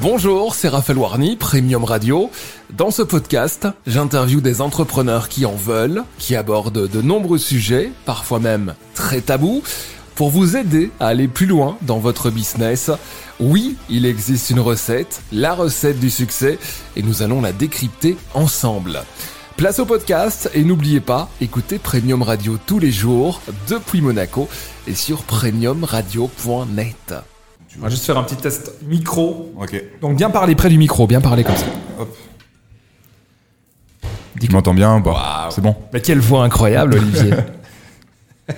Bonjour, c'est Raphaël Warny, Premium Radio. Dans ce podcast, j'interviewe des entrepreneurs qui en veulent, qui abordent de nombreux sujets, parfois même très tabous, pour vous aider à aller plus loin dans votre business. Oui, il existe une recette, la recette du succès, et nous allons la décrypter ensemble. Place au podcast et n'oubliez pas, écoutez Premium Radio tous les jours depuis Monaco et sur premiumradio.net. On va juste faire un petit test micro. Ok. Donc bien parler près du micro, bien parler comme ça. Hop. Tu m'entends bien C'est bon. Mais quelle voix incroyable, Olivier.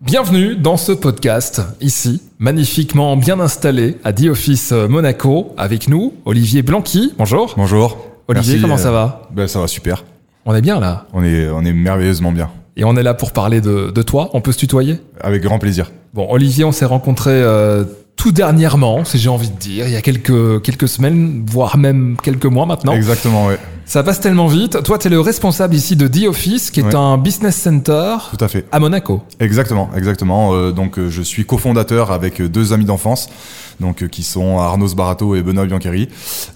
Bienvenue dans ce podcast, ici, magnifiquement bien installé à The Office Monaco, avec nous, Olivier Blanqui. Bonjour. Bonjour. Olivier, Merci, comment euh, ça va ben, Ça va super. On est bien là. On est, on est merveilleusement bien. Et on est là pour parler de, de toi. On peut se tutoyer? Avec grand plaisir. Bon, Olivier, on s'est rencontrés euh, tout dernièrement, si j'ai envie de dire, il y a quelques, quelques semaines, voire même quelques mois maintenant. Exactement, ouais. Ça passe tellement vite. Toi, tu es le responsable ici de The Office, qui est Ouais. un business center Tout à fait. à Monaco. Exactement, exactement. Euh, donc, euh, je suis cofondateur avec euh, deux amis d'enfance, donc euh, qui sont Arnaud Sbarato et Benoît Biancheri.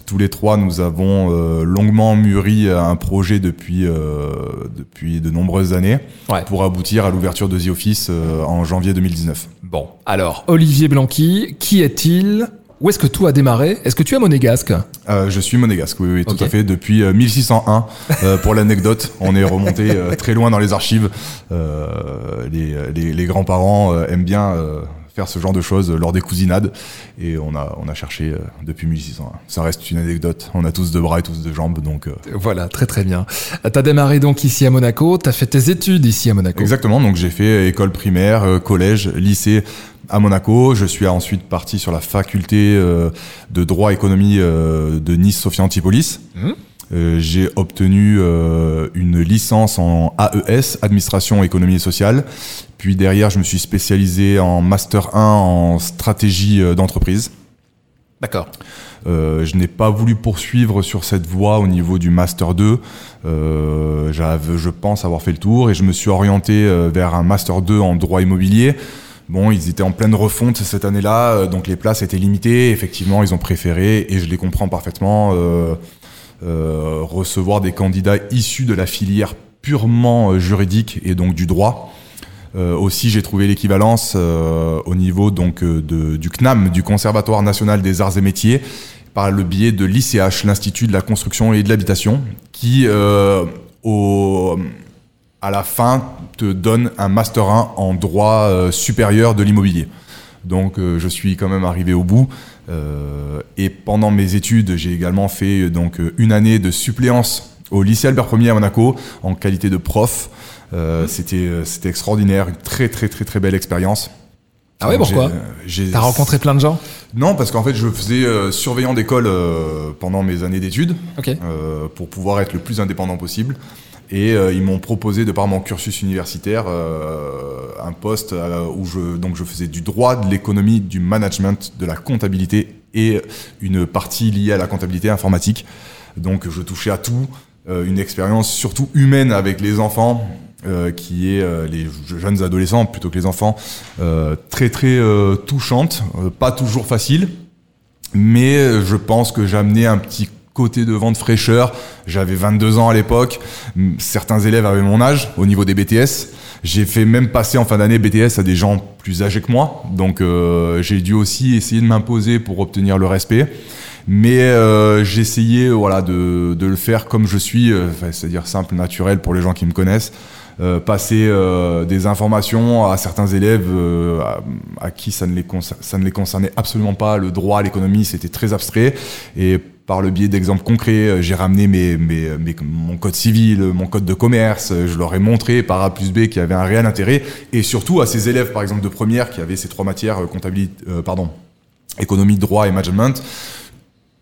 Tous les trois, nous avons euh, longuement mûri un projet depuis euh, depuis de nombreuses années Ouais. pour aboutir à l'ouverture de The Office euh, en janvier 2019. Bon, alors, Olivier Blanqui, qui est-il? Où est-ce que tout a démarré? Est-ce que tu es monégasque? Euh, je suis monégasque, oui, oui, tout à fait, depuis euh, 1601. Euh, pour l'anecdote, on est remonté euh, très loin dans les archives. Euh, les, les, les grands-parents euh, aiment bien euh, faire ce genre de choses lors des cousinades, et on a, on a cherché euh, depuis 1601. Ça reste une anecdote. On a tous deux bras et tous deux jambes, donc euh, Voilà, très très bien. Tu as démarré donc ici à Monaco, tu as fait tes études ici à Monaco. Exactement, donc j'ai fait école primaire, euh, collège, lycée à Monaco. Je suis ensuite parti sur la faculté de droit économie de Nice Sophia Antipolis. Mhm. Euh, j'ai obtenu euh, une licence en AES, administration économie et sociale. Puis derrière, je me suis spécialisé en master 1 en stratégie euh, d'entreprise. D'accord. Euh, je n'ai pas voulu poursuivre sur cette voie au niveau du Master 2. Euh, j'avais, je pense avoir fait le tour et je me suis orienté euh, vers un Master 2 en droit immobilier. Bon, ils étaient en pleine refonte cette année-là, donc les places étaient limitées. Effectivement, ils ont préféré, et je les comprends parfaitement, euh, recevoir des candidats issus de la filière purement juridique et donc du droit. Euh, aussi, j'ai trouvé l'équivalence euh, au niveau donc euh, du CNAM, du Conservatoire national des arts et métiers, par le biais de l'ICH, l'Institut de la construction et de l'habitation, qui au, à la fin te donne un master 1 en droit supérieur de l'immobilier. Donc je suis quand même arrivé au bout. Et pendant mes études, j'ai également fait donc une année de suppléance au lycée Albert Ier à Monaco en qualité de prof. Euh, C'était euh, c'était extraordinaire, une très très très très belle expérience. Ah ouais, Donc, pourquoi j'ai- T'as rencontré plein de gens? Non, parce qu'en fait, je faisais euh, surveillant d'école euh, pendant mes années d'études euh, pour pouvoir être le plus indépendant possible. Et euh, ils m'ont proposé, de par mon cursus universitaire, euh, un poste euh, où je, donc je faisais du droit, de l'économie, du management, de la comptabilité et une partie liée à la comptabilité informatique. Donc je touchais à tout, euh, une expérience surtout humaine avec les enfants, euh, qui est euh, les jeunes adolescents plutôt que les enfants, euh, très très euh, touchante, euh, pas toujours facile, mais euh, je pense que j'ai amené un petit côté de vent de fraîcheur. J'avais 22 ans à l'époque. Certains élèves avaient mon âge au niveau des BTS. J'ai fait même passer en fin d'année BTS à des gens plus âgés que moi. Donc euh, j'ai dû aussi essayer de m'imposer pour obtenir le respect. Mais euh, j'ai voilà, de, de le faire comme je suis, euh, c'est-à-dire simple, naturel pour les gens qui me connaissent. Euh, passer euh, des informations à certains élèves euh, à, qui ça ne, les ça ne les concernait absolument pas. Le droit, l'économie, c'était très abstrait. Et par le biais d'exemples concrets, euh, j'ai ramené mes, mes, mes- mon code civil, mon code de commerce. euh, Je leur ai montré par A plus B qu'il y avait un réel intérêt. Et surtout à ces élèves, par exemple, de première, qui avaient ces trois matières, comptabilité, pardon, économie, droit et management,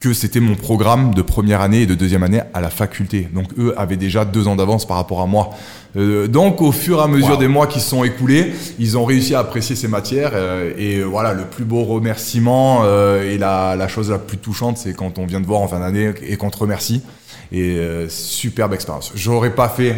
que c'était mon programme de première année et de deuxième année à la faculté. Donc eux avaient déjà deux ans d'avance par rapport à moi. Euh, donc au fur et à mesure Wow. des mois qui se sont écoulés, ils ont réussi à apprécier ces matières. euh, et euh, voilà, le plus beau remerciement euh, et la, la chose la plus touchante, c'est quand on vient te voir en fin d'année et qu'on te remercie. Et superbe expérience. J'aurais pas fait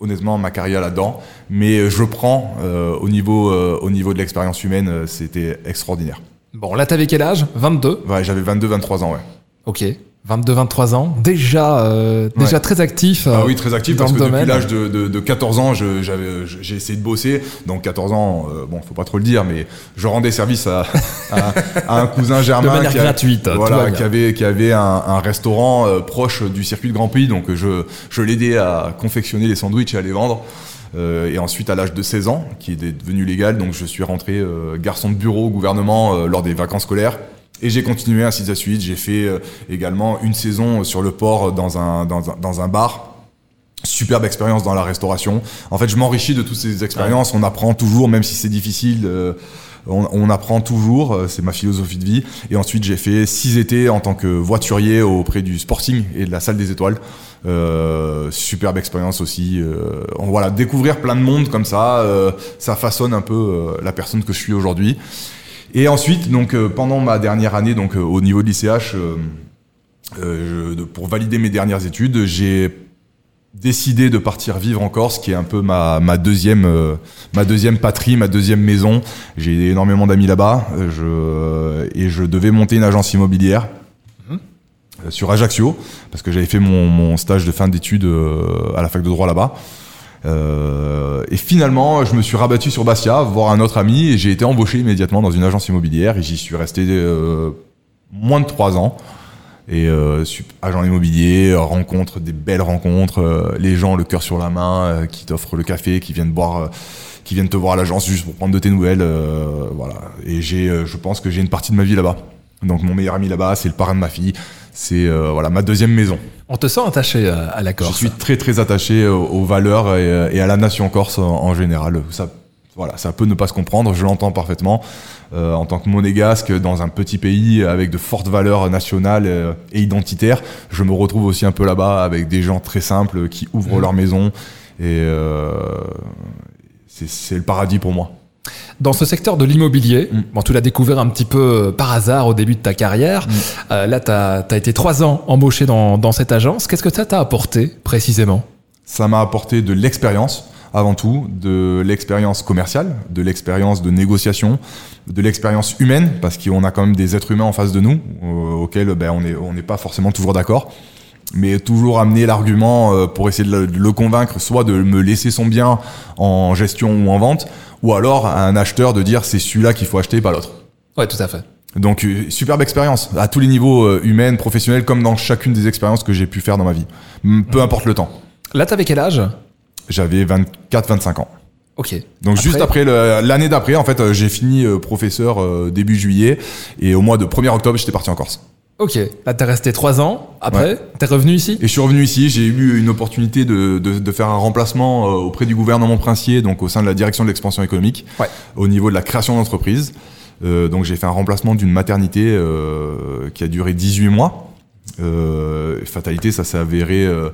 honnêtement ma carrière là-dedans. Mais je prends au niveau au niveau de l'expérience humaine, c'était extraordinaire. Bon, là, t'avais quel âge? 22 Ouais, j'avais 22, 23 ans, ouais. Ok. 22-23 ans, déjà, euh, déjà très actif. ah oui, très actif parce que depuis l'âge de, de, de, 14 ans, j'ai essayé de bosser. Donc 14 ans, euh, bon, faut pas trop le dire, mais je rendais service à, à, à un cousin germain qui, gratuite, voilà, qui avait qui avait un, un restaurant euh, proche du circuit de Grand Prix, donc je je l'aidais à confectionner les sandwichs et à les vendre. Euh, et ensuite, à l'âge de 16 ans, qui est devenu légal, donc je suis rentré euh, garçon de bureau au gouvernement lors des vacances scolaires. Et j'ai continué ainsi de suite. J'ai fait euh, également une saison sur le port dans un, dans un, dans un bar superbe expérience dans la restauration. En fait, je m'enrichis de toutes ces expériences. On apprend toujours, même si c'est difficile. On, apprend toujours. Euh, c'est ma philosophie de vie. Et ensuite, j'ai fait six étés en tant que voiturier auprès du Sporting et de la Salle des Étoiles. Euh, superbe expérience aussi. Euh, voilà, découvrir plein de monde comme ça, ça façonne un peu la personne que je suis aujourd'hui. Et ensuite, donc pendant ma dernière année, donc au niveau de l'ICH, pour valider mes dernières études, j'ai décidé de partir vivre en Corse, qui est un peu ma, ma deuxième ma deuxième patrie, ma deuxième maison. J'ai énormément d'amis là-bas, je, et je devais monter une agence immobilière mhm. sur Ajaccio, parce que j'avais fait mon, mon, stage de fin d'études à la fac de droit là-bas. Euh, et finalement, je me suis rabattu sur Bastia, voir un autre ami, et j'ai été embauché immédiatement dans une agence immobilière, et j'y suis resté euh, moins de trois ans. Et euh, agent immobilier, rencontre des belles rencontres, euh, les gens le cœur sur la main, euh, qui t'offrent le café, qui viennent boire, qui viennent te voir à l'agence juste pour prendre de tes nouvelles, voilà. Et j'ai, je pense que j'ai une partie de ma vie là-bas. Donc mon meilleur ami là-bas, c'est le parrain de ma fille, c'est voilà ma deuxième maison. On te sent attaché à la Corse. Je suis très très attaché aux, valeurs et, à la nation corse en, général. Ça, voilà, ça peut ne pas se comprendre, je l'entends parfaitement. Euh, en tant que monégasque, dans un petit pays avec de fortes valeurs nationales euh, et identitaires, je me retrouve aussi un peu là-bas avec des gens très simples qui ouvrent mmh. leur maison et euh, c'est le paradis pour moi. Dans ce secteur de l'immobilier, mm. bon, tu l'as découvert un petit peu euh, par hasard au début de ta carrière. Mm. Euh, là, tu as, été trois ans embauché dans, dans cette agence. Qu'est-ce que ça t'a apporté précisément? Ça m'a apporté de l'expérience avant tout, de l'expérience commerciale, de l'expérience de négociation, de l'expérience humaine, parce qu'on a quand même des êtres humains en face de nous, euh, auxquels ben, on n'est on pas forcément toujours d'accord mais toujours amener l'argument pour essayer de le, convaincre, soit de me laisser son bien en gestion ou en vente, ou alors à un acheteur de dire c'est celui-là qu'il faut acheter, pas l'autre. Ouais, tout à fait. Donc euh, superbe expérience à tous les niveaux euh, humains, professionnels, comme dans chacune des expériences que j'ai pu faire dans ma vie. Peu mmh. importe le temps. Là, t'avais quel âge? J'avais 24-25 ans. Ok. Donc juste après l'année d'après, en fait, euh, j'ai fini professeur début juillet et au mois de 1er octobre, j'étais parti en Corse. Ok, là t'es resté trois ans. Après, t'es revenu ici? Et je suis revenu ici. J'ai eu une opportunité de, de, de, faire un remplacement euh, auprès du gouvernement princier, donc au sein de la direction de l'expansion économique, ouais. au niveau de la création d'entreprise. Euh, donc j'ai fait un remplacement d'une maternité euh, qui a duré 18 mois. Euh, fatalité, ça s'est avéré euh,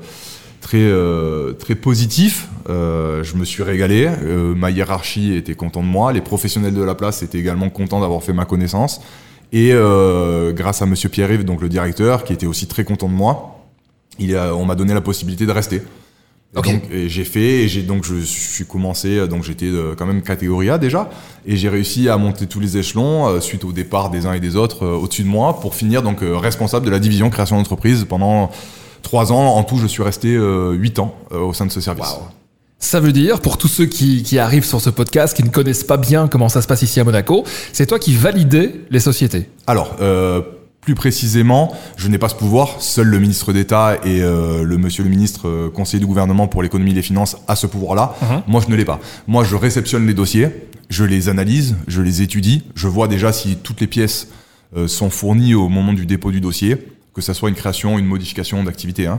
très euh, très positif. je me suis régalé. ma hiérarchie était content de moi. Les professionnels de la place étaient également contents d'avoir fait ma connaissance. Et euh, grâce à Monsieur Pierre-Yves, donc le directeur, qui était aussi très content de moi, il a, on m'a donné la possibilité de rester. Okay. Et j'ai fait, et j'ai donc je suis commencé, donc j'étais euh, quand même catégorie A déjà, et j'ai réussi à monter tous les échelons euh, suite au départ des uns et des autres euh, au-dessus de moi pour finir donc responsable de la division création d'entreprise pendant trois ans. En tout, je suis resté huit ans au sein de ce service. Ça veut dire, pour tous ceux qui, qui, arrivent sur ce podcast, qui ne connaissent pas bien comment ça se passe ici à Monaco, c'est toi qui validais les sociétés. Alors, euh, plus précisément, je n'ai pas ce pouvoir. Seul le ministre d'État et euh, le monsieur le ministre euh, conseiller du gouvernement pour l'économie et les finances a ce pouvoir-là. Uh-huh. Moi, je ne l'ai pas. Moi, je réceptionne les dossiers, je les analyse, je les étudie, je vois déjà si toutes les pièces euh, sont fournies au moment du dépôt du dossier, que ça soit une création, une modification d'activité. Hein.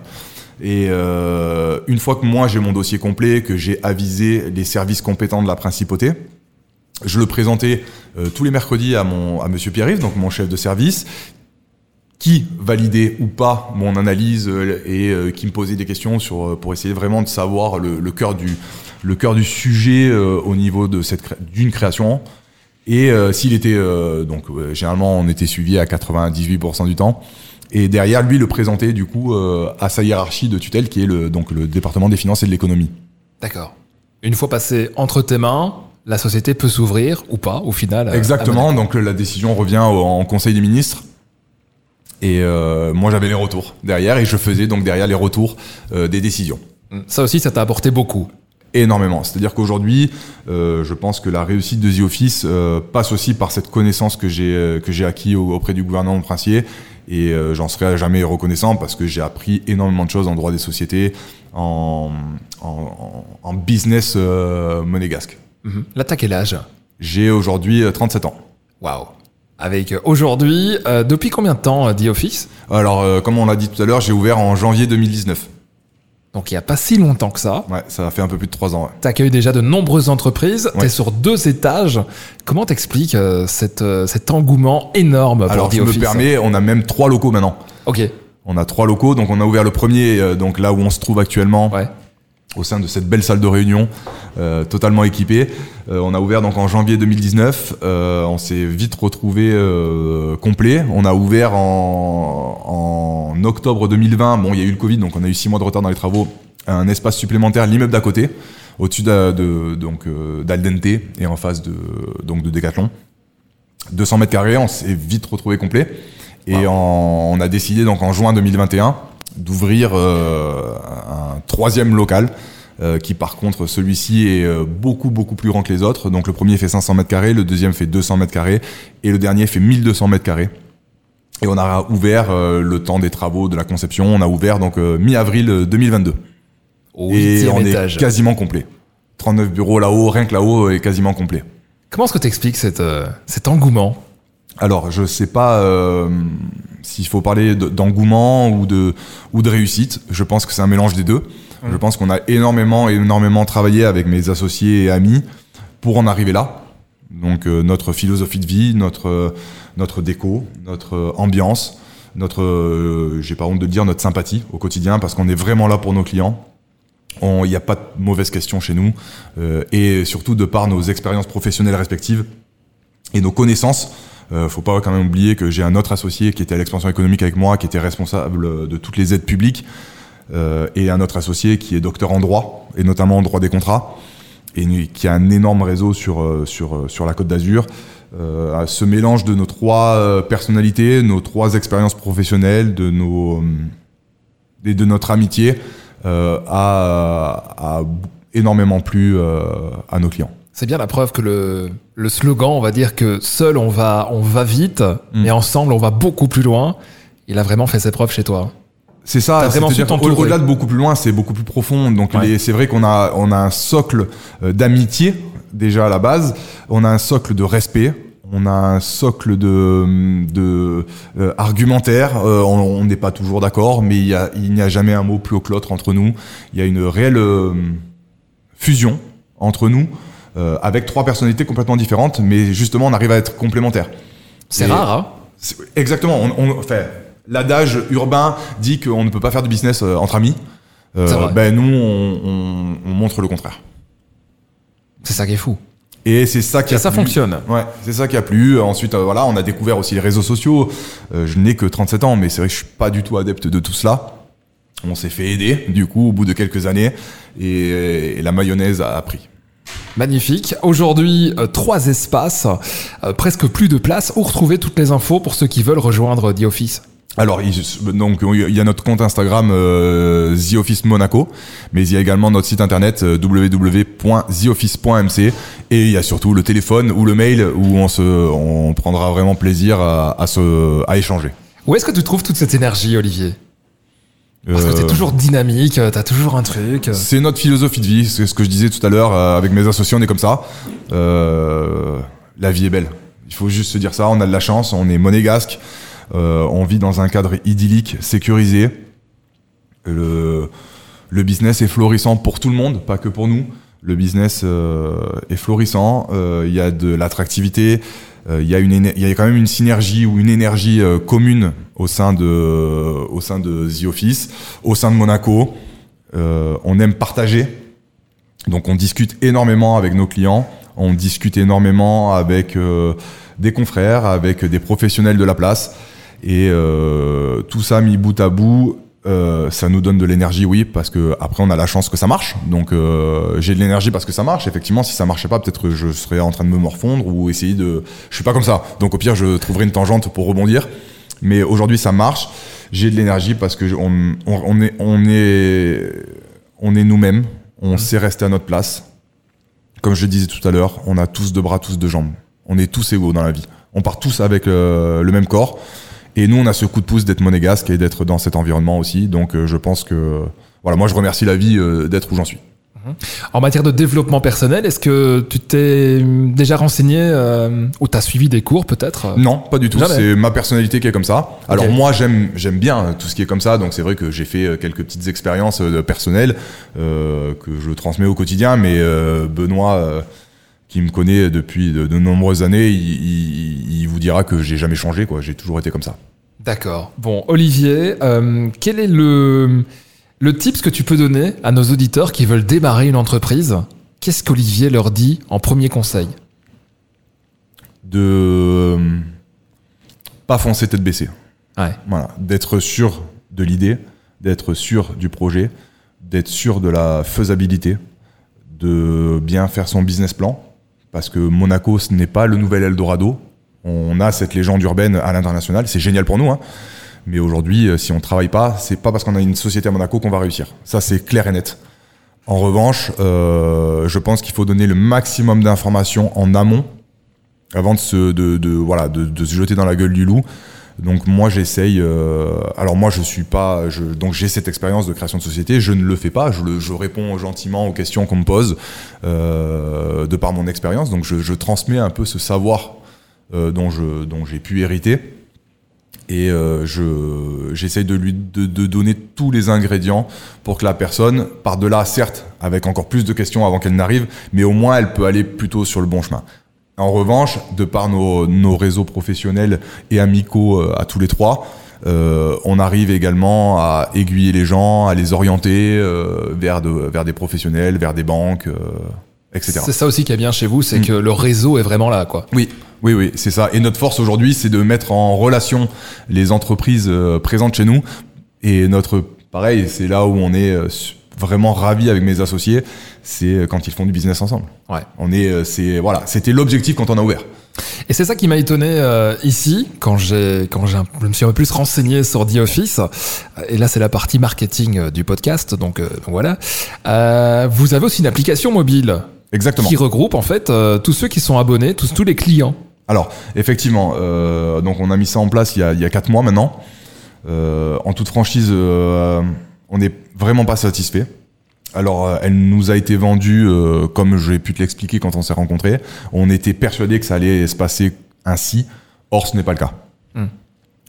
Et euh, une fois que moi j'ai mon dossier complet, que j'ai avisé les services compétents de la principauté, je le présentais euh, tous les mercredis à mon à Monsieur Pierre-Yves, donc mon chef de service, qui validait ou pas mon analyse euh, et qui me posait des questions sur pour essayer vraiment de savoir le, le cœur du le cœur du sujet au niveau de cette d'une création. Et s'il était donc généralement on était suivi à 98% du temps. Et derrière, lui, le présenter du coup euh, à sa hiérarchie de tutelle, qui est le, donc le département des finances et de l'économie. D'accord. Une fois passé entre tes mains, la société peut s'ouvrir ou pas au final. Exactement, donc la décision revient au- en Conseil des ministres. Et euh, moi j'avais les retours derrière et je faisais donc derrière les retours euh, des décisions. à- Ça aussi, ça t'a apporté beaucoup. Énormément. C'est-à-dire qu'aujourd'hui, euh, je pense que la réussite de The Office euh, passe aussi par cette connaissance que j'ai euh, que j'ai acquis au- auprès du gouvernement princier. Et euh, j'en serai jamais reconnaissant parce que j'ai appris énormément de choses en droit des sociétés, en, en, en- en business euh, monégasque. Mhm. Là, t'as quel âge? J'ai aujourd'hui euh, 37 ans. Waouh. Avec euh, aujourd'hui, euh, depuis combien de temps euh, The Office? Alors, euh, comme on l'a dit tout à l'heure, j'ai ouvert en janvier 2019. Donc il y a pas si longtemps que ça. Ouais, ça a fait un peu plus de 3 ans. ouais. T'accueilles déjà de nombreuses entreprises. Ouais. T'es sur deux étages. Comment t'expliques euh, cette, euh, cet engouement énorme pour Alors, The je Office me permets, on a même trois locaux maintenant. Ok. On a trois locaux, donc on a ouvert le premier, euh, donc là où on se trouve actuellement, Ouais. Au sein de cette belle salle de réunion, euh, totalement équipée. Euh, on a ouvert donc en janvier 2019. euh, on s'est vite retrouvé complet. On a ouvert en, en octobre 2020. Bon, il y a eu le Covid, donc on a eu six mois de retard dans les travaux. Un espace supplémentaire, l'immeuble d'à côté, au-dessus de, de- donc d'Aldente et en face de donc de Decathlon. 200 mètres carrés, on s'est vite retrouvé complet. Et en- on a décidé donc en juin 2021 d'ouvrir euh, troisième local euh, qui par contre celui-ci est euh, beaucoup beaucoup plus grand que les autres. Donc le premier fait 500 mètres carrés, le deuxième fait 200 mètres carrés et le dernier fait 1200 mètres carrés. Et on a ouvert euh, le temps des travaux de la conception, on a ouvert donc euh, mi-avril 2022 Au et on étage. est quasiment complet. 39 bureaux là-haut, rien que là-haut est quasiment complet. Comment est-ce que t'expliques cette, euh, cet engouement? Alors, je sais pas euh, s'il faut parler de- d'engouement ou de ou de réussite. Je pense que c'est un mélange des deux. Je pense qu'on a énormément énormément travaillé avec mes associés et amis pour en arriver là. Donc euh, notre philosophie de vie, notre euh, notre déco, notre euh, ambiance, notre j'ai pas honte de le dire notre sympathie au quotidien parce qu'on est vraiment là pour nos clients. Il n'y a pas de mauvaises questions chez nous et surtout de par nos expériences professionnelles respectives et nos connaissances. Euh, faut pas quand même oublier que j'ai un autre associé qui était à l'expansion économique avec moi, qui était responsable de toutes les aides publiques, euh, et un autre associé qui est docteur en droit, et notamment en droit des contrats, et qui a un énorme réseau sur, euh, sur, euh, sur la Côte d'Azur. Euh, ce mélange de nos trois euh, personnalités, nos trois expériences professionnelles, de, nos, euh, et de notre amitié, a, a énormément plu à nos clients. C'est bien la preuve que le, le slogan, on va dire que seul on va, on va vite, Mm. mais ensemble on va beaucoup plus loin. Il a vraiment fait ses preuves chez toi. C'est ça, c'est-à-dire au-delà de beaucoup plus loin, c'est beaucoup plus profond. Donc Ouais. c'est vrai qu'on a, on a un socle euh, d'amitié déjà à la base, on a un socle de respect, on a un socle de, de euh, argumentaire. Euh, on n'est pas toujours d'accord, mais il y a- il n'y a, jamais un mot plus haut que l'autre entre nous. Il y a une réelle euh, fusion entre nous. Euh, avec trois personnalités complètement différentes, mais justement on arrive à être complémentaires. C'est rare, hein Exactement. On, l'adage urbain dit qu'on ne peut pas faire du business euh, entre amis. Euh, ben nous, on, on- on montre le contraire. C'est ça qui est fou. Et c'est ça qui Et a ça plu. fonctionne. Ouais, c'est ça qui a plu. Ensuite, euh, voilà, on a découvert aussi les réseaux sociaux. Euh, je n'ai que 37 ans, mais c'est vrai que je suis pas du tout adepte de tout cela. On s'est fait aider, du coup, au bout de quelques années, et, et la mayonnaise a pris. Magnifique. Aujourd'hui, euh, trois espaces, euh, presque plus de place. Où retrouver toutes les infos pour ceux qui veulent rejoindre The Office? Alors, il, donc, il y a notre compte Instagram euh, The Office Monaco, mais il y a également notre site internet www.theoffice.mc et il y a surtout le téléphone ou le mail où on se, on prendra vraiment plaisir à, à se, à échanger. Où est-ce que tu trouves toute cette énergie, Olivier? Parce que Euh, t'es toujours dynamique, euh, t'as toujours un truc. C'est notre philosophie de vie, c'est ce que je disais tout à l'heure euh, avec mes associés, on est comme ça. Euh, la vie est belle. Il faut juste se dire ça, on a de la chance, on est monégasque, euh, on vit dans un cadre idyllique, sécurisé. Le, le business est florissant pour tout le monde, pas que pour nous. Le business euh, est florissant, euh, il y a de l'attractivité, euh, il y a une y a quand même une synergie ou une énergie euh, commune au sein de au sein de The Office, au sein de Monaco. Euh, on aime partager, donc on discute énormément avec nos clients, on discute énormément avec euh, des confrères, avec des professionnels de la place, et euh, tout ça mis bout à bout Euh, ça nous donne de l'énergie, oui, parce que après on a la chance que ça marche. Donc euh, j'ai de l'énergie parce que ça marche. Effectivement, si ça marchait pas, peut-être que je serais en train de me morfondre ou essayer de. Je suis pas comme ça. Donc au pire, je trouverai une tangente pour rebondir. Mais aujourd'hui, ça marche. J'ai de l'énergie parce que on, on, on est on est on est nous-mêmes. On sait rester à notre place. Comme je le disais tout à l'heure, on a tous deux bras, tous deux jambes. On est tous égaux dans la vie. On part tous avec euh, le même corps. Et nous, on a ce coup de pouce d'être monégasque et d'être dans cet environnement aussi. Donc, euh, je pense que, voilà, moi, je remercie la vie euh, d'être où j'en suis. En matière de développement personnel, est-ce que tu t'es déjà renseigné euh, ou t'as suivi des cours peut-être Non, pas du tout. C'est ma personnalité qui est comme ça. Alors moi, j'aime j'aime bien tout ce qui est comme ça. Donc c'est vrai que j'ai fait euh, quelques petites expériences euh, personnelles euh, que je transmets au quotidien. Mais euh, Benoît, euh, qui me connaît depuis de, de nombreuses années, il, il- il vous dira que j'ai jamais changé. quoi. J'ai toujours été comme ça. D'accord. Bon, Olivier, euh, quel est le, le tips que tu peux donner à nos auditeurs qui veulent démarrer une entreprise? Qu'est-ce qu'Olivier leur dit en premier conseil? De euh, pas foncer tête baissée. Ouais. Voilà, d'être sûr de l'idée, d'être sûr du projet, d'être sûr de la faisabilité, de bien faire son business plan, parce que Monaco, ce n'est pas le nouvel Eldorado. On a cette légende urbaine à l'international, c'est génial pour nous, hein. mais aujourd'hui, euh, si on travaille pas, c'est pas parce qu'on a une société à Monaco qu'on va réussir. Ça, c'est clair et net. En revanche, euh, je pense qu'il faut donner le maximum d'informations en amont avant de se, de, voilà, de, se jeter dans la gueule du loup. Donc moi j'essaye. euh, alors moi je suis pas. Donc j'ai cette expérience de création de société. Je ne le fais pas. Je, réponds gentiment aux questions qu'on me pose de par mon expérience. Donc je, transmets un peu ce savoir dont je dont j'ai pu hériter. Et euh, je j'essaye de lui de, de donner tous les ingrédients pour que la personne, par delà certes avec encore plus de questions avant qu'elle n'arrive, mais au moins elle peut aller plutôt sur le bon chemin. En revanche, de par nos, nos réseaux professionnels et amicaux euh, à tous les trois, euh, on arrive également à aiguiller les gens, à les orienter euh, vers, de, vers des professionnels, vers des banques, euh, etc. C'est ça aussi qui est bien chez vous, c'est Mm. que le réseau est vraiment là, quoi. Oui, oui, oui, c'est ça. Et notre force aujourd'hui, c'est de mettre en relation les entreprises euh, présentes chez nous. Et notre, pareil, c'est là où on est euh, vraiment ravis avec mes associés, c'est euh, quand ils font du business ensemble. Ouais. On est, euh, c'est voilà, c'était l'objectif quand on a ouvert. Et c'est ça qui m'a étonné euh, ici, quand j'ai, quand j'ai, un- je me suis un peu plus renseigné sur The Office. Et là, c'est la partie marketing euh, du podcast, donc, euh, voilà. Euh, vous avez aussi une application mobile Exactement. qui regroupe en fait euh, tous ceux qui sont abonnés, tous, tous les clients. Alors, effectivement, euh, donc on a mis ça en place il y a, quatre mois maintenant. Euh, en toute franchise, euh, on n'est vraiment pas satisfait. Alors, elle nous a été vendue, comme j'ai pu te l'expliquer quand on s'est rencontrés. On était persuadé que ça allait se passer ainsi. Or, ce n'est pas le cas. Hmm.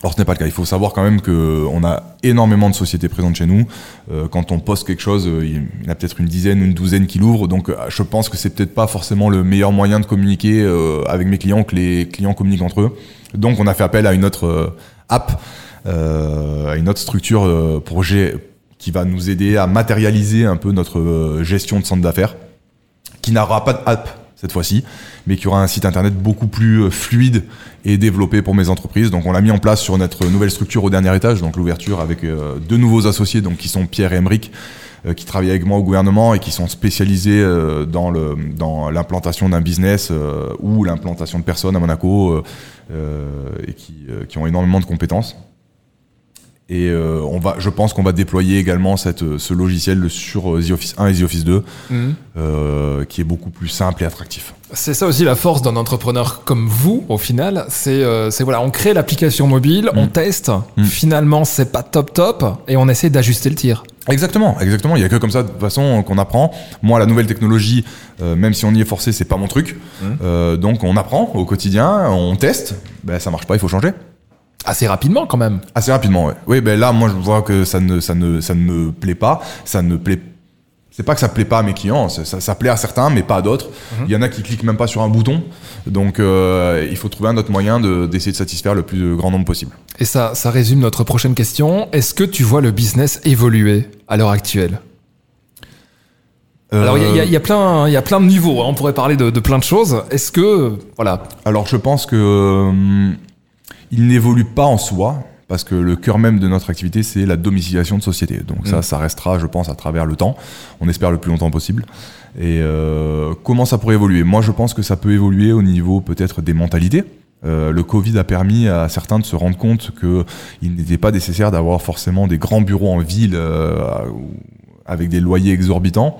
Or, ce n'est pas le cas. Il faut savoir quand même que on a énormément de sociétés présentes chez nous. Euh, quand on poste quelque chose, euh, il y en a peut-être une dizaine ou une douzaine qui l'ouvrent. Donc, euh, je pense que c'est peut-être pas forcément le meilleur moyen de communiquer euh, avec mes clients que les clients communiquent entre eux. Donc, on a fait appel à une autre app, à une autre structure pour qui va nous aider à matérialiser un peu notre gestion de centre d'affaires, qui n'aura pas d'app cette fois-ci, mais qui aura un site internet beaucoup plus euh, fluide et développé pour mes entreprises. Donc on l'a mis en place sur notre nouvelle structure au dernier étage, donc l'ouverture avec euh, deux nouveaux associés, donc qui sont Pierre et Emeric, euh, qui travaillent avec moi au gouvernement et qui sont spécialisés dans le dans l'implantation d'un business ou l'implantation de personnes à Monaco et qui ont énormément de compétences. Et euh, on va, je pense qu'on va déployer également cette, euh, ce logiciel sur euh, The Office 1 et The Office 2, euh, qui est beaucoup plus simple et attractif. C'est ça aussi la force d'un entrepreneur comme vous, au final. C'est, euh, c'est voilà, on crée l'application mobile, on teste. Mm. Finalement, c'est pas top top, et on essaie d'ajuster le tir. Exactement, exactement. Il y a que comme ça de toute façon qu'on apprend. Moi, la nouvelle technologie, euh, même si on y est forcé, c'est pas mon truc. Euh, donc on apprend au quotidien, on teste. Ben ça marche pas, il faut changer. Assez rapidement, quand même. Assez rapidement, ouais. Oui, ben là, moi, je vois que ça ne, ça ne, ça ne me plaît pas. Ça ne plaît. C'est pas que ça plaît pas à mes clients. Ça, ça, ça plaît à certains, mais pas à d'autres. Il y en a qui cliquent même pas sur un bouton. Donc, euh, il faut trouver un autre moyen de- d'essayer de satisfaire le plus grand nombre possible. Et ça, ça résume notre prochaine question. Est-ce que tu vois le business évoluer à l'heure actuelle? Alors, il y y, y a plein, il y a plein de niveaux. hein. On pourrait parler de, de plein de choses. Est-ce que, voilà, Alors je pense que euh, il n'évolue pas en soi parce que le cœur même de notre activité, c'est la domiciliation de société. Donc ça, Mm. ça restera, je pense, à travers le temps. On espère le plus longtemps possible. Et euh, comment ça pourrait évoluer? Moi, je pense que ça peut évoluer au niveau peut-être des mentalités. Euh, le Covid a permis à certains de se rendre compte qu'il n'était pas nécessaire d'avoir forcément des grands bureaux en ville euh, avec des loyers exorbitants.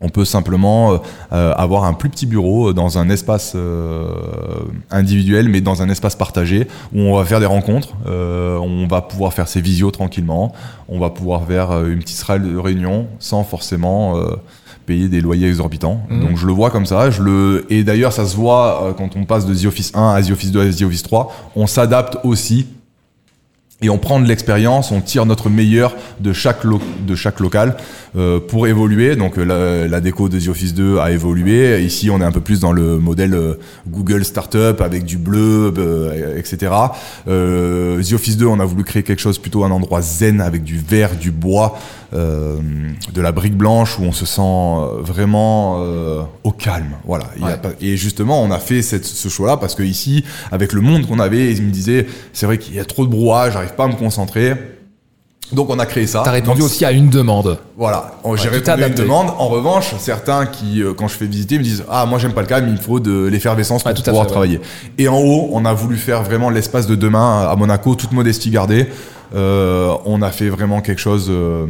On peut simplement euh, euh, avoir un plus petit bureau dans un espace euh, individuel, mais dans un espace partagé, où on va faire des rencontres, euh, on va pouvoir faire ses visios tranquillement, on va pouvoir faire euh, une petite salle de réunion sans forcément euh, payer des loyers exorbitants. Mhm. Donc je le vois comme ça. Je le... Et d'ailleurs, ça se voit euh, quand on passe de The Office 1 à The Office 2 à The Office 3. On s'adapte aussi et on prend de l'expérience, on tire notre meilleur de chaque, lo- de chaque local euh, pour évoluer. Donc euh, la, la déco de The Office 2 a évolué. Ici, on est un peu plus dans le modèle euh, Google Startup avec du bleu, euh, etc. Euh, The Office 2, on a voulu créer quelque chose plutôt un endroit zen avec du verre, du bois, de la brique blanche où on se sent euh, vraiment euh, au calme. Voilà. Il y a Ouais. pas- et justement, on a fait cette, ce choix-là parce que ici, avec le monde qu'on avait, ils me disaient, c'est vrai qu'il y a trop de brouhaha, j'arrive pas à me concentrer. Donc on a créé ça. T'as répondu Donc, aussi à une demande. Voilà, j'ai répondu à une demande. En revanche, certains qui, euh, quand je fais visiter, me disent Ah, moi j'aime pas le calme, il me faut de l'effervescence pour Ouais, pouvoir fait, ouais. travailler. Et en haut, on a voulu faire vraiment l'espace de demain à Monaco, toute modestie gardée. Euh, on a fait vraiment quelque chose euh,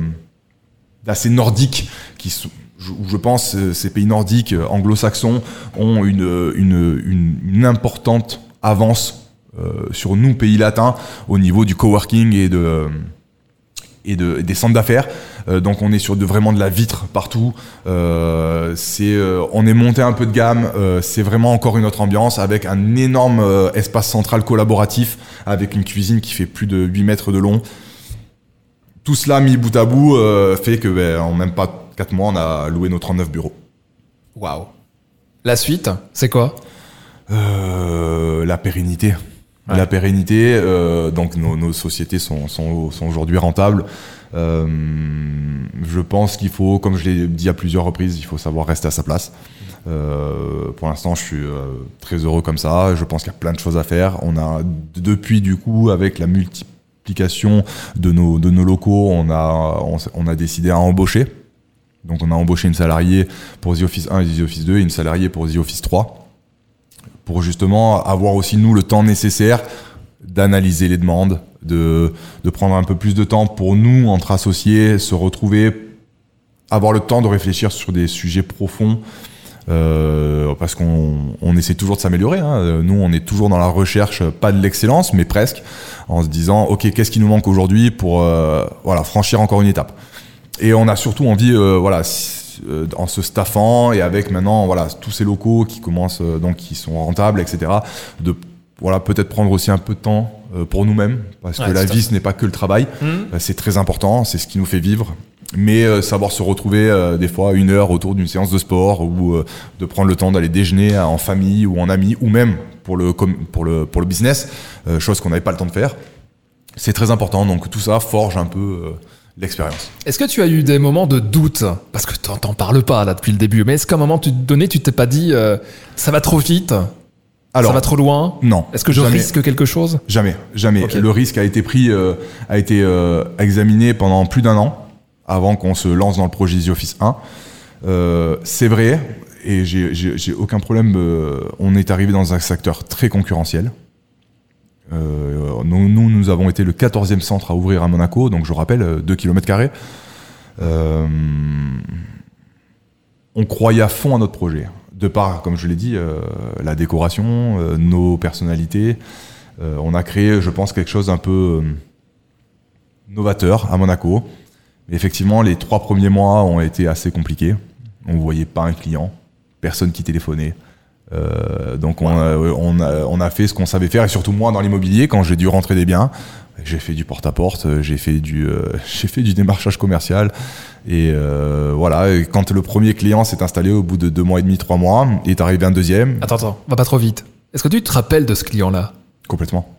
d'assez nordique, qui, sont- je, pense euh, ces pays nordiques, euh, anglo-saxons, ont une, euh, une, une, une importante avance euh, sur nous, pays latins, au niveau du coworking et de. et, de, des centres d'affaires. Euh, donc on est sur de, vraiment de la vitre partout. Euh, c'est, on est monté un peu de gamme. C'est vraiment encore une autre ambiance avec un énorme espace central collaboratif avec une cuisine qui fait plus de 8 mètres de long. Tout cela mis bout à bout euh, fait que ben, en même pas 4 mois on a loué nos 39 bureaux. Waouh. La suite, c'est quoi? Euh, la pérennité. Ouais. La pérennité, euh, donc nos, nos sociétés sont, sont, sont aujourd'hui rentables. Euh, je pense qu'il faut, comme je l'ai dit à plusieurs reprises, il faut savoir rester à sa place. Euh, pour l'instant, je suis très heureux comme ça. Je pense qu'il y a plein de choses à faire. On a depuis du coup avec la multiplication de nos de nos locaux, on a on, a décidé à embaucher. Donc on a embauché une salariée pour The Office 1 et The Office 2 et une salariée pour The Office 3 pour justement avoir aussi nous le temps nécessaire d'analyser les demandes, de, de prendre un peu plus de temps pour nous, entre associés, se retrouver, avoir le temps de réfléchir sur des sujets profonds, euh, parce qu'on on essaie toujours de s'améliorer. hein. Nous, on est toujours dans la recherche, pas de l'excellence, mais presque, en se disant, ok, qu'est-ce qui nous manque aujourd'hui pour euh, voilà franchir encore une étape? Et on a surtout envie, euh, voilà, euh, en se staffant et avec maintenant, voilà, tous ces locaux qui commencent, euh, donc qui sont rentables, etc. De voilà, peut-être prendre aussi un peu de temps euh, pour nous-mêmes, parce Ouais, que la vie, ce n'est pas que le travail. Euh, C'est très important, c'est ce qui nous fait vivre. Mais euh, savoir se retrouver euh, des fois une heure autour d'une séance de sport ou euh, de prendre le temps d'aller déjeuner en famille ou en amis ou même pour le pour le pour le business, chose qu'on n'avait pas le temps de faire. C'est très important. Donc tout ça forge un peu l'expérience. Est-ce que tu as eu des moments de doute? Parce que t'en t'en parles pas là depuis le début, mais est-ce qu'à un moment tu- donné tu t'es pas dit ça va trop vite, Alors ça va trop loin? non. Est-ce que je jamais. risque quelque chose? Jamais, jamais. Le risque a été pris, a été examiné pendant plus d'un an avant qu'on se lance dans le projet The Office 1. Euh, c'est vrai, et j'ai- aucun problème. euh, on est arrivé dans un secteur très concurrentiel. Euh, nous, nous, nous avons été le 14e centre à ouvrir à Monaco, donc je rappelle, euh, 2 km. On croyait à fond à notre projet. De par, comme je l'ai dit, la décoration, nos personnalités. On a créé, je pense, quelque chose d'un peu novateur à Monaco. Mais effectivement, les trois premiers mois ont été assez compliqués. On ne voyait pas un client, personne qui téléphonait. Euh, donc on a, on, a, on a fait ce qu'on savait faire et surtout moi dans l'immobilier quand j'ai dû rentrer des biens j'ai fait du porte-à-porte j'ai fait du euh, j'ai fait du démarchage commercial. Et euh, voilà et quand le premier client s'est installé au bout de deux mois et demi trois mois il est arrivé un deuxième. Attends, attends, va pas trop vite. Est-ce que tu te rappelles de ce client-là? Complètement.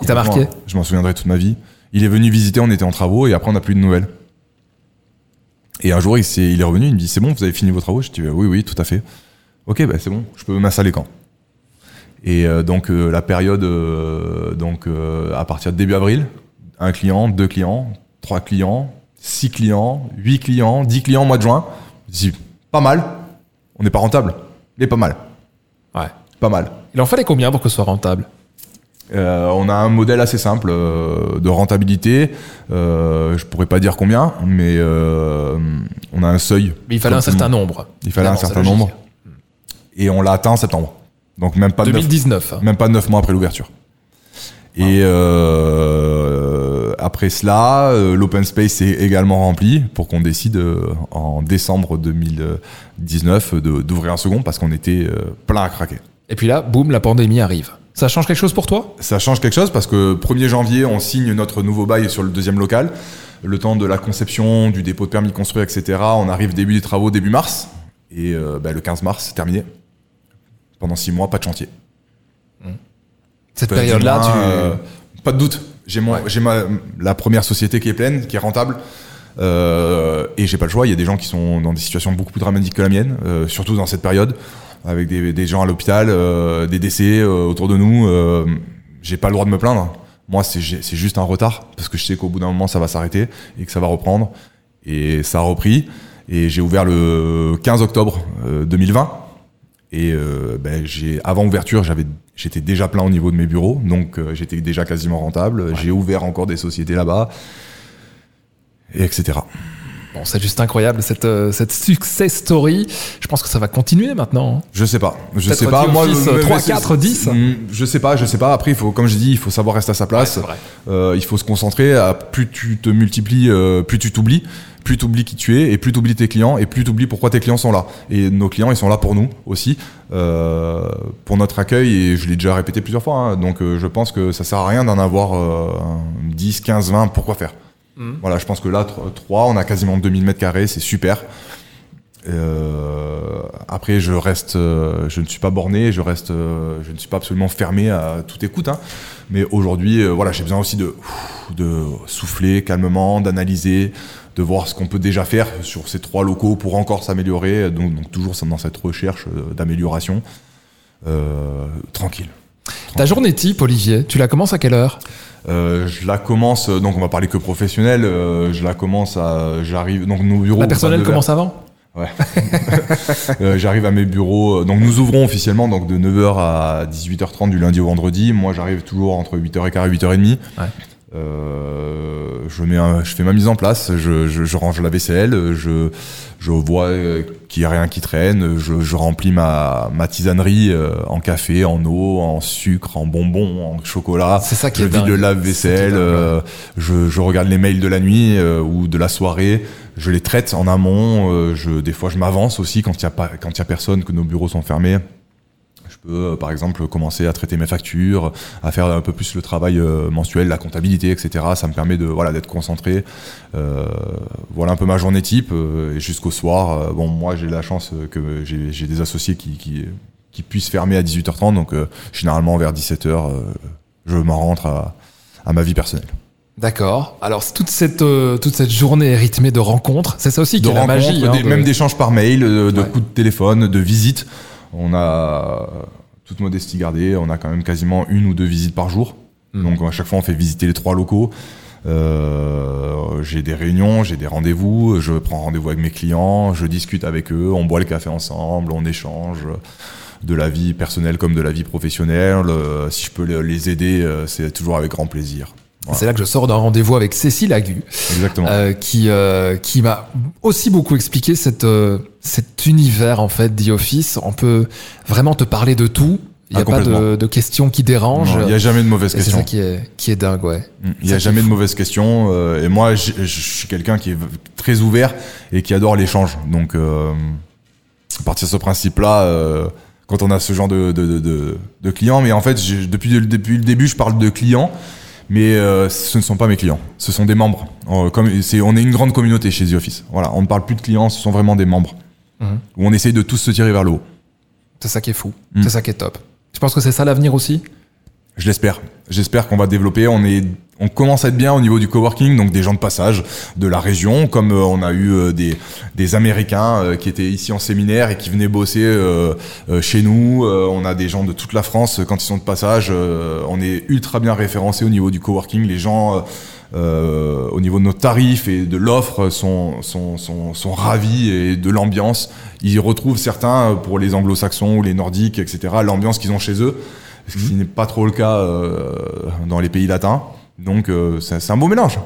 Il t'a marqué? Je m'en souviendrai toute ma vie il est venu visiter on était en travaux et après on n'a plus de nouvelles et un jour il, est revenu il me dit c'est bon vous avez fini vos travaux? Je dis oui oui tout à fait ok bah c'est bon je peux m'installer quand? Et euh, donc euh, la période, euh, donc à partir de début avril, un client, deux clients, trois clients, six clients, huit clients, dix clients au mois de juin. Je dis, pas mal. On n'est pas rentable, mais pas mal, Ouais. pas mal. Il en fallait combien pour que ce soit rentable? Euh, on a un modèle assez simple euh, de rentabilité. Euh, je pourrais pas dire combien, mais euh, on a un seuil. Mais il fallait un certain nombre. Il fallait un certain nombre. Et on l'a atteint en septembre. Donc même pas neuf 2019. hein. même pas neuf mois après l'ouverture. Et après cela, l'open space est également rempli pour qu'on décide en décembre 2019 de- d'ouvrir un second parce qu'on était plein à craquer. Et puis là, boum, la pandémie arrive. Ça change quelque chose pour toi? Ça change quelque chose parce que 1er janvier, on signe notre nouveau bail sur le deuxième local. Le temps de la conception, du dépôt de permis de construire, etc. On arrive début des travaux, début mars. Et euh, bah, le 15 mars, c'est terminé. Pendant six mois, pas de chantier. Cette Bah, du période-là, tu... euh, pas de doute. J'ai Ouais. la première société qui est pleine, qui est rentable. Euh, et j'ai pas le choix. Il y a des gens qui sont dans des situations beaucoup plus dramatiques que la mienne, euh, surtout dans cette période, avec des, des gens à l'hôpital, euh, des décès euh, autour de nous. Euh, j'ai pas le droit de me plaindre. Moi, c'est juste un retard parce que je sais qu'au bout d'un moment, ça va s'arrêter et que ça va reprendre. Et ça a repris. Et j'ai ouvert le 15 octobre euh, 2020. Et euh, ben, j'ai avant ouverture, j'avais j'étais déjà plein au niveau de mes bureaux, donc euh, j'étais déjà quasiment rentable. J'ai ouvert encore des sociétés là-bas, et etc. Bon, c'est juste incroyable, cette, euh, cette success story. Je pense que ça va continuer maintenant. hein. Je sais pas, je sais pas. Moi, Office, le- euh, mais 3, c'est- 4, 10. Mm, Je sais pas, je sais pas. Après, il faut, comme je dis, il faut savoir rester à sa place. Ouais. Euh, il faut se concentrer. À, plus tu te multiplies, euh, plus tu t'oublies. Plus tu oublies qui tu es, et plus tu oublies tes clients, et plus tu oublies pourquoi tes clients sont là. Et nos clients, ils sont là pour nous aussi, euh, pour notre accueil, et je l'ai déjà répété plusieurs fois. hein. donc euh, je pense que ça sert à rien d'en avoir euh, 10, 15, 20, pourquoi faire Mhm. Voilà, je pense que là, 3, on a quasiment 2000 mètres carrés, c'est super. Euh, après, je reste, euh, je ne suis pas borné, je reste, euh, je ne suis pas absolument fermé à toute écoute. hein. Mais aujourd'hui, euh, voilà, j'ai besoin aussi de, de souffler calmement, d'analyser, de voir ce qu'on peut déjà faire sur ces trois locaux pour encore s'améliorer. Donc, donc toujours dans cette recherche d'amélioration. Euh, tranquille. Ta journée type, Olivier, tu la commences à quelle heure? Euh, je la commence, euh, donc on va parler que professionnel. euh, je la commence à, j'arrive, donc nos bureaux. La personnelle 22 commence avant? Ouais. Euh, J'arrive à mes bureaux. Donc nous ouvrons officiellement donc de 9h à 18h30 du lundi au vendredi. Moi j'arrive toujours entre 8h15 et 8h30. Ouais. Euh, je, mets un- je fais ma mise en place, je, je, je range la vaisselle, je, je vois euh, qu'il n'y a rien qui traîne, je, je remplis ma, ma tisanerie euh, en café, en eau, en sucre, en bonbons, en chocolat. C'est ça qui je est vide le lave-vaisselle, euh, je, je regarde les mails de la nuit euh, ou de la soirée, je les traite en amont. euh, je, des fois, je m'avance aussi quand il y a pas, quand il y a personne, que nos bureaux sont fermés. Peux, euh, par exemple, commencer à traiter mes factures, à faire un peu plus le travail euh, mensuel, la comptabilité, etc. Ça me permet de voilà d'être concentré. Euh, voilà un peu ma journée type et jusqu'au soir. bon, moi, j'ai la chance que j'ai des associés qui, qui qui puissent fermer à 18h30, donc euh, généralement vers 17h, euh, je m'en rentre à, à ma vie personnelle. D'accord. Alors, toute cette, euh, toute cette journée est rythmée de rencontres, c'est ça aussi qui est la magie. hein, des- de- même d'échanges par mail, de, coups de téléphone, de visites. On a, euh, toute modestie gardée, on a quand même quasiment une ou deux visites par jour. Mhm. Donc à chaque fois, on fait visiter les trois locaux. Euh, j'ai des réunions, j'ai des rendez-vous, je prends rendez-vous avec mes clients, je discute avec eux, on boit le café ensemble, on échange de la vie personnelle comme de la vie professionnelle. Euh, si je peux le- les aider, c'est toujours avec grand plaisir. Voilà. C'est là que je sors d'un rendez-vous avec Cécile Agu, Exactement. euh, qui, euh, qui m'a aussi beaucoup expliqué cette, euh, cet univers en fait The Office. On peut vraiment te parler de tout. Il n'y Ah, a pas de, de questions qui dérangent. Il n'y a jamais de mauvaises Et c'est questions. ça qui est, qui est dingue, ouais. Mm. Il n'y a jamais de mauvaises questions. et moi, je, suis quelqu'un qui est très ouvert et qui adore l'échange. Donc, à partir de ce principe-là, quand on a ce genre de, de, de, clients, mais en fait, depuis, depuis le début, je parle de clients, mais euh, ce ne sont pas mes clients. Ce sont des membres. Euh, comme, on est une grande communauté chez The Office. Voilà, on ne parle plus de clients, ce sont vraiment des membres. Mhm. Où on essaye de tous se tirer vers le haut. C'est ça qui est fou. Mm. C'est ça qui est top. Tu penses que c'est ça l'avenir aussi? Je l'espère. J'espère qu'on va développer. On est, on commence à être bien au niveau du coworking, donc des gens de passage de la région, comme euh, on a eu euh, des, des Américains euh, qui étaient ici en séminaire et qui venaient bosser chez nous. On a des gens de toute la France quand ils sont de passage. On est ultra bien référencé au niveau du coworking. Les gens. euh, au niveau de nos tarifs et de l'offre sont, sont, sont, sont ravis et de l'ambiance. Ils retrouvent certains, pour les anglo-saxons ou les nordiques, etc., l'ambiance qu'ils ont chez eux, ce qui n'est pas trop le cas euh, dans les pays latins. Donc euh, c'est un beau mélange.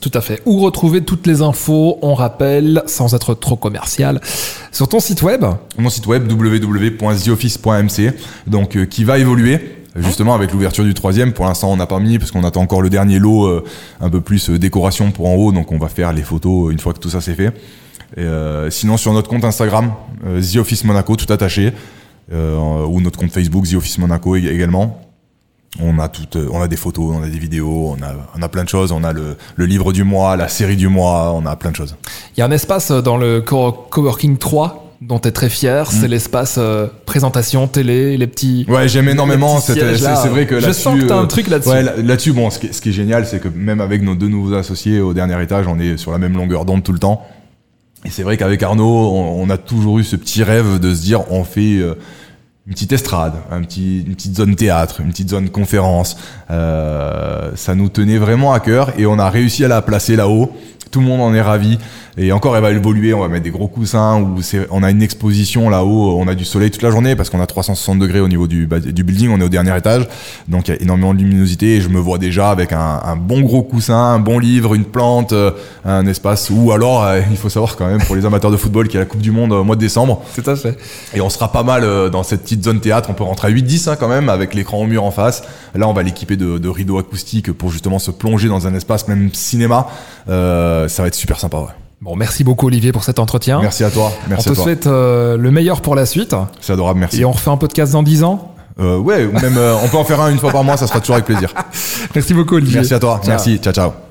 Tout à fait. Où retrouver toutes les infos, on rappelle, sans être trop commercial, sur ton site web? Mon site web www.theoffice.mc, donc euh, qui va évoluer. Justement avec l'ouverture du troisième, pour l'instant on n'a pas mis parce qu'on attend encore le dernier lot, euh, un peu plus euh, décoration pour en haut, donc on va faire les photos une fois que tout ça c'est fait. Et, euh, sinon sur notre compte Instagram, euh, The Office Monaco, tout attaché, euh, ou notre compte Facebook The Office Monaco ég- également. On a tout, euh, on a des photos, on a des vidéos, on a, on a plein de choses. On a le, le livre du mois, la série du mois, on a plein de choses. Il y a un espace dans le co- Coworking 3 dont tu es très fier, c'est l'espace euh, présentation télé, les petits... Ouais, j'aime énormément. C'est vrai que Je là-dessus, sens que t'as un euh, truc là-dessus. Ouais, là- là-dessus, bon, ce qui, est, ce qui est génial, c'est que même avec nos deux nouveaux associés au dernier étage, on est sur la même longueur d'onde tout le temps. Et c'est vrai qu'avec Arnaud, on, a toujours eu ce petit rêve de se dire, on fait euh, une petite estrade, une petite zone théâtre, une petite zone conférence. Euh, ça nous tenait vraiment à cœur et on a réussi à la placer là-haut. Tout le monde en est ravi. Et encore, elle va évoluer. On va mettre des gros coussins. Où c'est, on a une exposition là-haut. On a du soleil toute la journée parce qu'on a 360 degrés au niveau du, du building. On est au dernier étage. Donc, il y a énormément de luminosité. Et je me vois déjà avec un, un bon gros coussin, un bon livre, une plante, euh, un espace. Ou alors, euh, il faut savoir quand même pour les amateurs de football qu'il y a la Coupe du Monde au mois de décembre. Tout à fait. Et on sera pas mal euh, dans cette petite zone théâtre. On peut rentrer à 8-10 hein, quand même avec l'écran au mur en face. Là, on va l'équiper de, de rideaux acoustiques pour justement se plonger dans un espace même cinéma. Euh, ça va être super sympa. Ouais. Bon, merci beaucoup Olivier pour cet entretien. Merci à toi. Merci on à te toi. souhaite euh, le meilleur pour la suite. C'est adorable. Merci. Et on refait un podcast dans 10 ans. Euh, ouais, ou même euh, on peut en faire un une fois par mois. Ça sera toujours avec plaisir. Merci beaucoup Olivier. Merci à toi. Ciao. Merci. Ciao ciao.